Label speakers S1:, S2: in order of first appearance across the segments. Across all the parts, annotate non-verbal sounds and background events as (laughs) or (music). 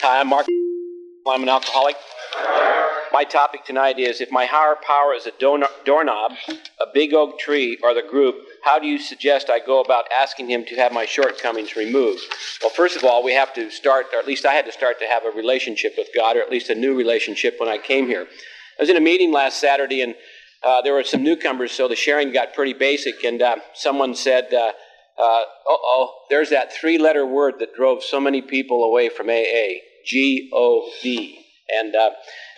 S1: Hi, I'm Mark. I'm an alcoholic. My topic tonight is if my higher power is a doorknob, a big oak tree, or the group, how do you suggest I go about asking him to have my shortcomings removed? Well, first of all, we have to start, or at least I had to start to have a relationship with God, or at least a new relationship when I came here. I was in a meeting last Saturday, and uh, there were some newcomers, so the sharing got pretty basic, and uh, someone said, uh oh, there's that three letter word that drove so many people away from AA G O D. And uh,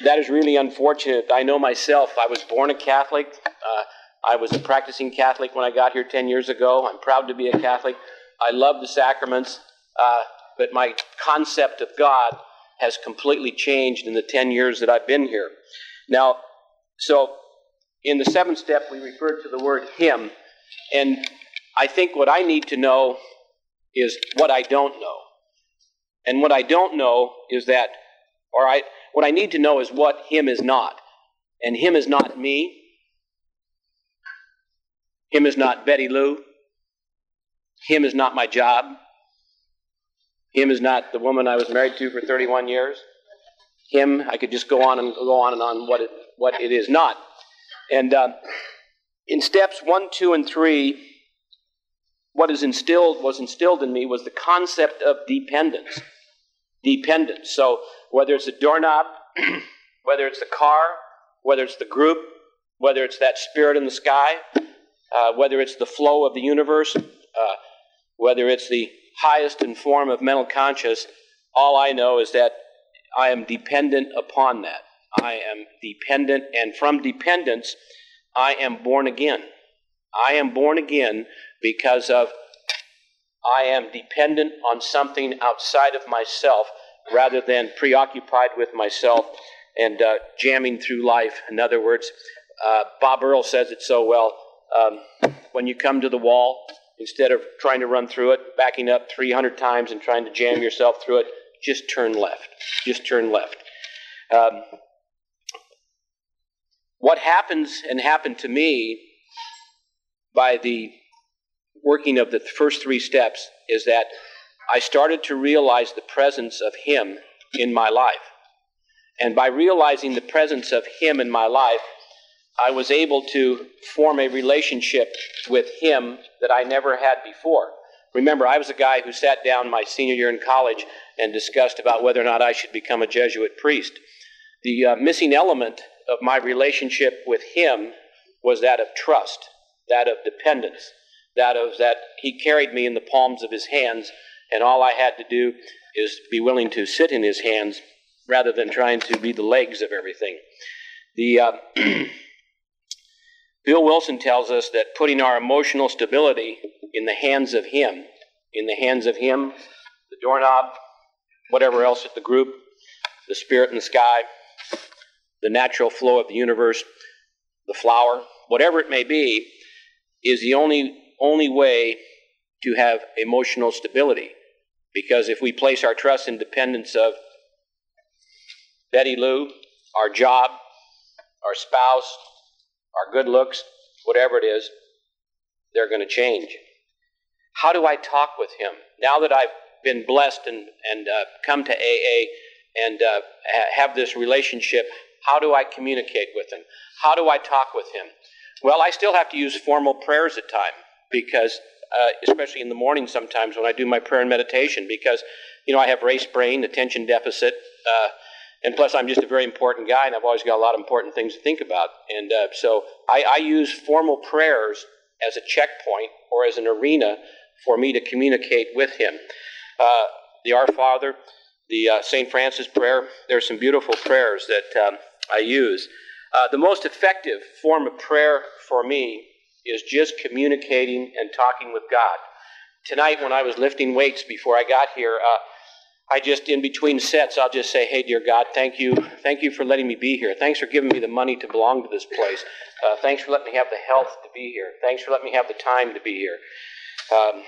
S1: that is really unfortunate. I know myself, I was born a Catholic. Uh, I was a practicing Catholic when I got here 10 years ago. I'm proud to be a Catholic. I love the sacraments, uh, but my concept of God has completely changed in the 10 years that I've been here. Now, so in the seventh step, we refer to the word Him. And I think what I need to know is what I don't know. And what I don't know is that, or I, what I need to know is what Him is not. And Him is not me. Him is not Betty Lou. Him is not my job. Him is not the woman I was married to for 31 years. Him, I could just go on and go on and on what it, what it is not. And uh, in steps one, two, and three, what is instilled was instilled in me was the concept of dependence. Dependence. So whether it's a doorknob, (clears throat) whether it's the car, whether it's the group, whether it's that spirit in the sky, uh, whether it's the flow of the universe, uh, whether it's the highest in form of mental conscious, all I know is that I am dependent upon that. I am dependent, and from dependence, I am born again. I am born again because of I am dependent on something outside of myself rather than preoccupied with myself and uh, jamming through life. In other words, uh, Bob Earl says it so well. Um, when you come to the wall, instead of trying to run through it, backing up 300 times and trying to jam yourself through it, just turn left. Just turn left. Um, what happens and happened to me by the working of the first three steps is that I started to realize the presence of Him in my life. And by realizing the presence of Him in my life, I was able to form a relationship with Him that I never had before. Remember, I was a guy who sat down my senior year in college and discussed about whether or not I should become a Jesuit priest. The uh, missing element of my relationship with Him was that of trust, that of dependence that of that he carried me in the palms of his hands, and all I had to do is be willing to sit in his hands rather than trying to be the legs of everything. The uh, (clears throat) Bill Wilson tells us that putting our emotional stability in the hands of him, in the hands of him, the doorknob, whatever else at the group, the spirit in the sky, the natural flow of the universe, the flower, whatever it may be, is the only only way to have emotional stability. Because if we place our trust and dependence of Betty Lou, our job, our spouse, our good looks, whatever it is, they're going to change. How do I talk with him? Now that I've been blessed and, and uh, come to AA and uh, have this relationship, how do I communicate with him? How do I talk with him? Well, I still have to use formal prayers at times because, uh, especially in the morning sometimes when I do my prayer and meditation, because, you know, I have race brain, attention deficit, uh, and plus I'm just a very important guy and I've always got a lot of important things to think about. And uh, so I, I, use formal prayers as a checkpoint or as an arena for me to communicate with Him. Uh, the Our Father, the uh, St. Francis prayer, there are some beautiful prayers that um, I use. Uh, the most effective form of prayer for me is just communicating and talking with God. Tonight, when I was lifting weights before I got here, uh, I just, in between sets, I'll just say, hey, dear God, thank you. Thank you for letting me be here. Thanks for giving me the money to belong to this place. Uh, thanks for letting me have the health to be here. Thanks for letting me have the time to be here. Um,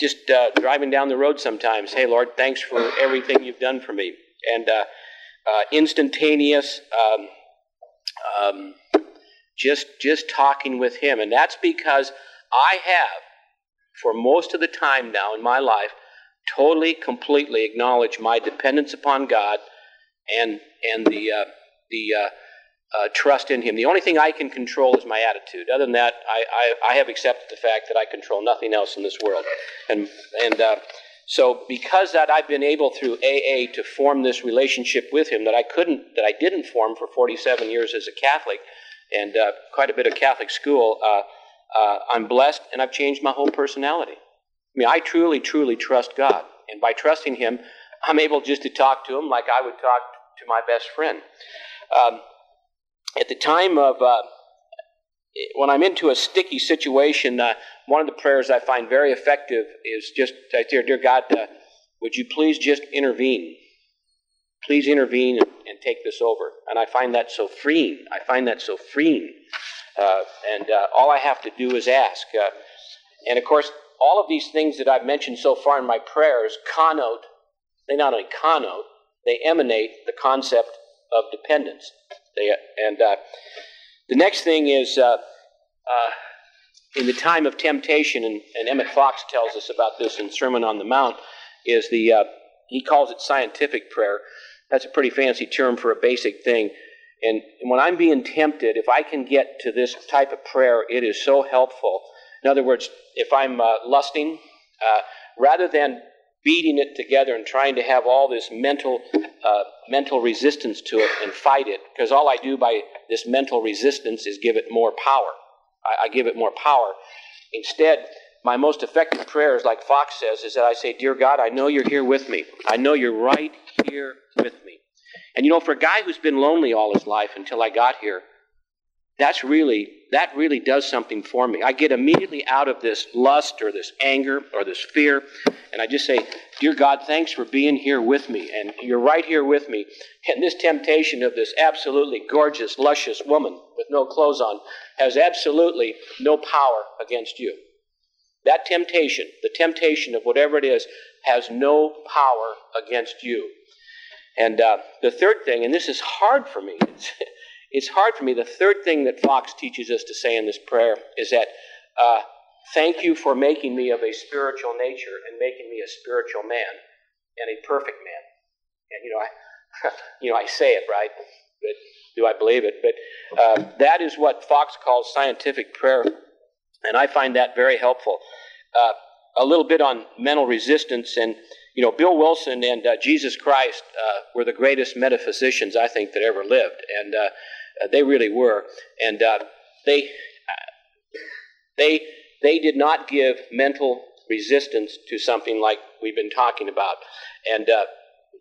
S1: just uh, driving down the road sometimes, hey, Lord, thanks for everything you've done for me. And uh, uh instantaneous, um, um, just just talking with him and that's because i have for most of the time now in my life totally, completely acknowledged my dependence upon God and and the uh, the uh, uh, trust in Him. The only thing I can control is my attitude. Other than that, I, I, I have accepted the fact that I control nothing else in this world. And and uh, so because that I've been able through AA to form this relationship with Him that I couldn't that I didn't form for 47 years as a Catholic and uh, quite a bit of Catholic school. Uh, uh, I'm blessed, and I've changed my whole personality. I mean, I truly, truly trust God, and by trusting Him, I'm able just to talk to Him like I would talk to my best friend. Um, at the time of uh, when I'm into a sticky situation, uh, one of the prayers I find very effective is just, dear, dear God, uh, would you please just intervene? Please intervene and, take this over. And I find that so freeing. I find that so freeing. Uh, and uh, all I have to do is ask. Uh, and of course, all of these things that I've mentioned so far in my prayers connote, they not only connote, they emanate the concept of dependence. They, and uh, the next thing is uh, uh, in the time of temptation, and, and, Emmett Fox tells us about this in Sermon on the Mount, is the he calls it scientific prayer. That's a pretty fancy term for a basic thing. And when I'm being tempted, if I can get to this type of prayer, it is so helpful. In other words, if I'm uh, lusting, uh, rather than beating it together and trying to have all this mental uh, mental resistance to it and fight it, because all I do by this mental resistance is give it more power. I, I give it more power. Instead, my most effective prayers, like Fox says, is that I say, Dear God, I know you're here with me. I know you're right here with me. And you know, for a guy who's been lonely all his life until I got here, that's really that really does something for me. I get immediately out of this lust or this anger or this fear, and I just say, Dear God, thanks for being here with me. And you're right here with me. And this temptation of this absolutely gorgeous, luscious woman with no clothes on has absolutely no power against you. That temptation, the temptation of whatever it is, has no power against you. And uh, the third thing, and this is hard for me, it's, (laughs) it's, hard for me. The third thing that Fox teaches us to say in this prayer is that uh, thank you for making me of a spiritual nature and making me a spiritual man and a perfect man. And you know, I, (laughs) you know, I say it right, but do I believe it? But uh, that is what Fox calls scientific prayer, and I find that very helpful. Uh, a little bit on mental resistance and you know, Bill Wilson and uh, Jesus Christ uh, were the greatest metaphysicians I think that ever lived, and uh, they really were. And uh, they they they did not give mental resistance to something like we've been talking about. And uh,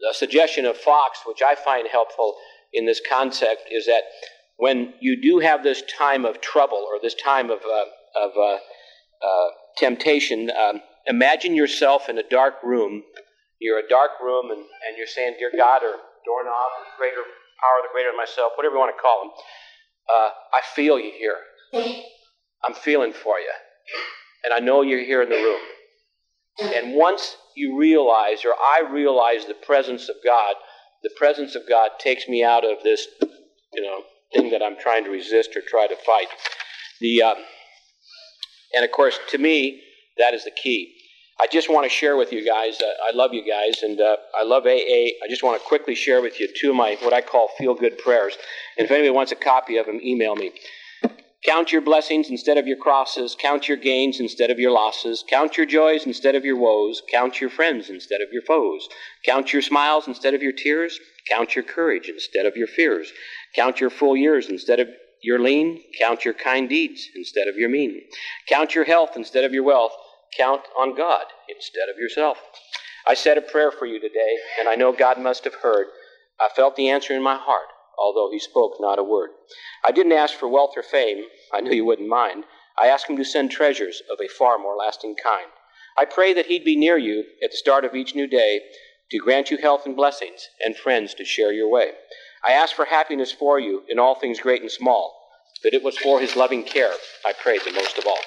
S1: a suggestion of Fox, which I find helpful in this concept, is that when you do have this time of trouble or this time of uh, of temptation, um, imagine yourself in a dark room you're a dark room and, and you're saying, Dear God, or doorknob, or greater power, the greater than myself, whatever you want to call them, uh, I feel you here. I'm feeling for you. And I know you're here in the room. And once you realize, or I realize the presence of God, the presence of God takes me out of this, you know, thing that I'm trying to resist or try to fight. The, uh, and of course, to me, that is the key. I just want to share with you guys. Uh, I love you guys, and uh, I love AA. I just want to quickly share with you two of my what I call feel good prayers. And if anybody wants a copy of them, email me. Count your blessings instead of your crosses. Count your gains instead of your losses. Count your joys instead of your woes. Count your friends instead of your foes. Count your smiles instead of your tears. Count your courage instead of your fears. Count your full years instead of your lean. Count your kind deeds instead of your mean. Count your health instead of your wealth count on God instead of yourself. I said a prayer for you today, and I know God must have heard. I felt the answer in my heart, although He spoke not a word. I didn't ask for wealth or fame. I knew you wouldn't mind. I asked Him to send treasures of a far more lasting kind. I pray that He'd be near you at the start of each new day to grant you health and blessings and friends to share your way. I ask for happiness for you in all things great and small, that it was for His loving care I prayed the most of all.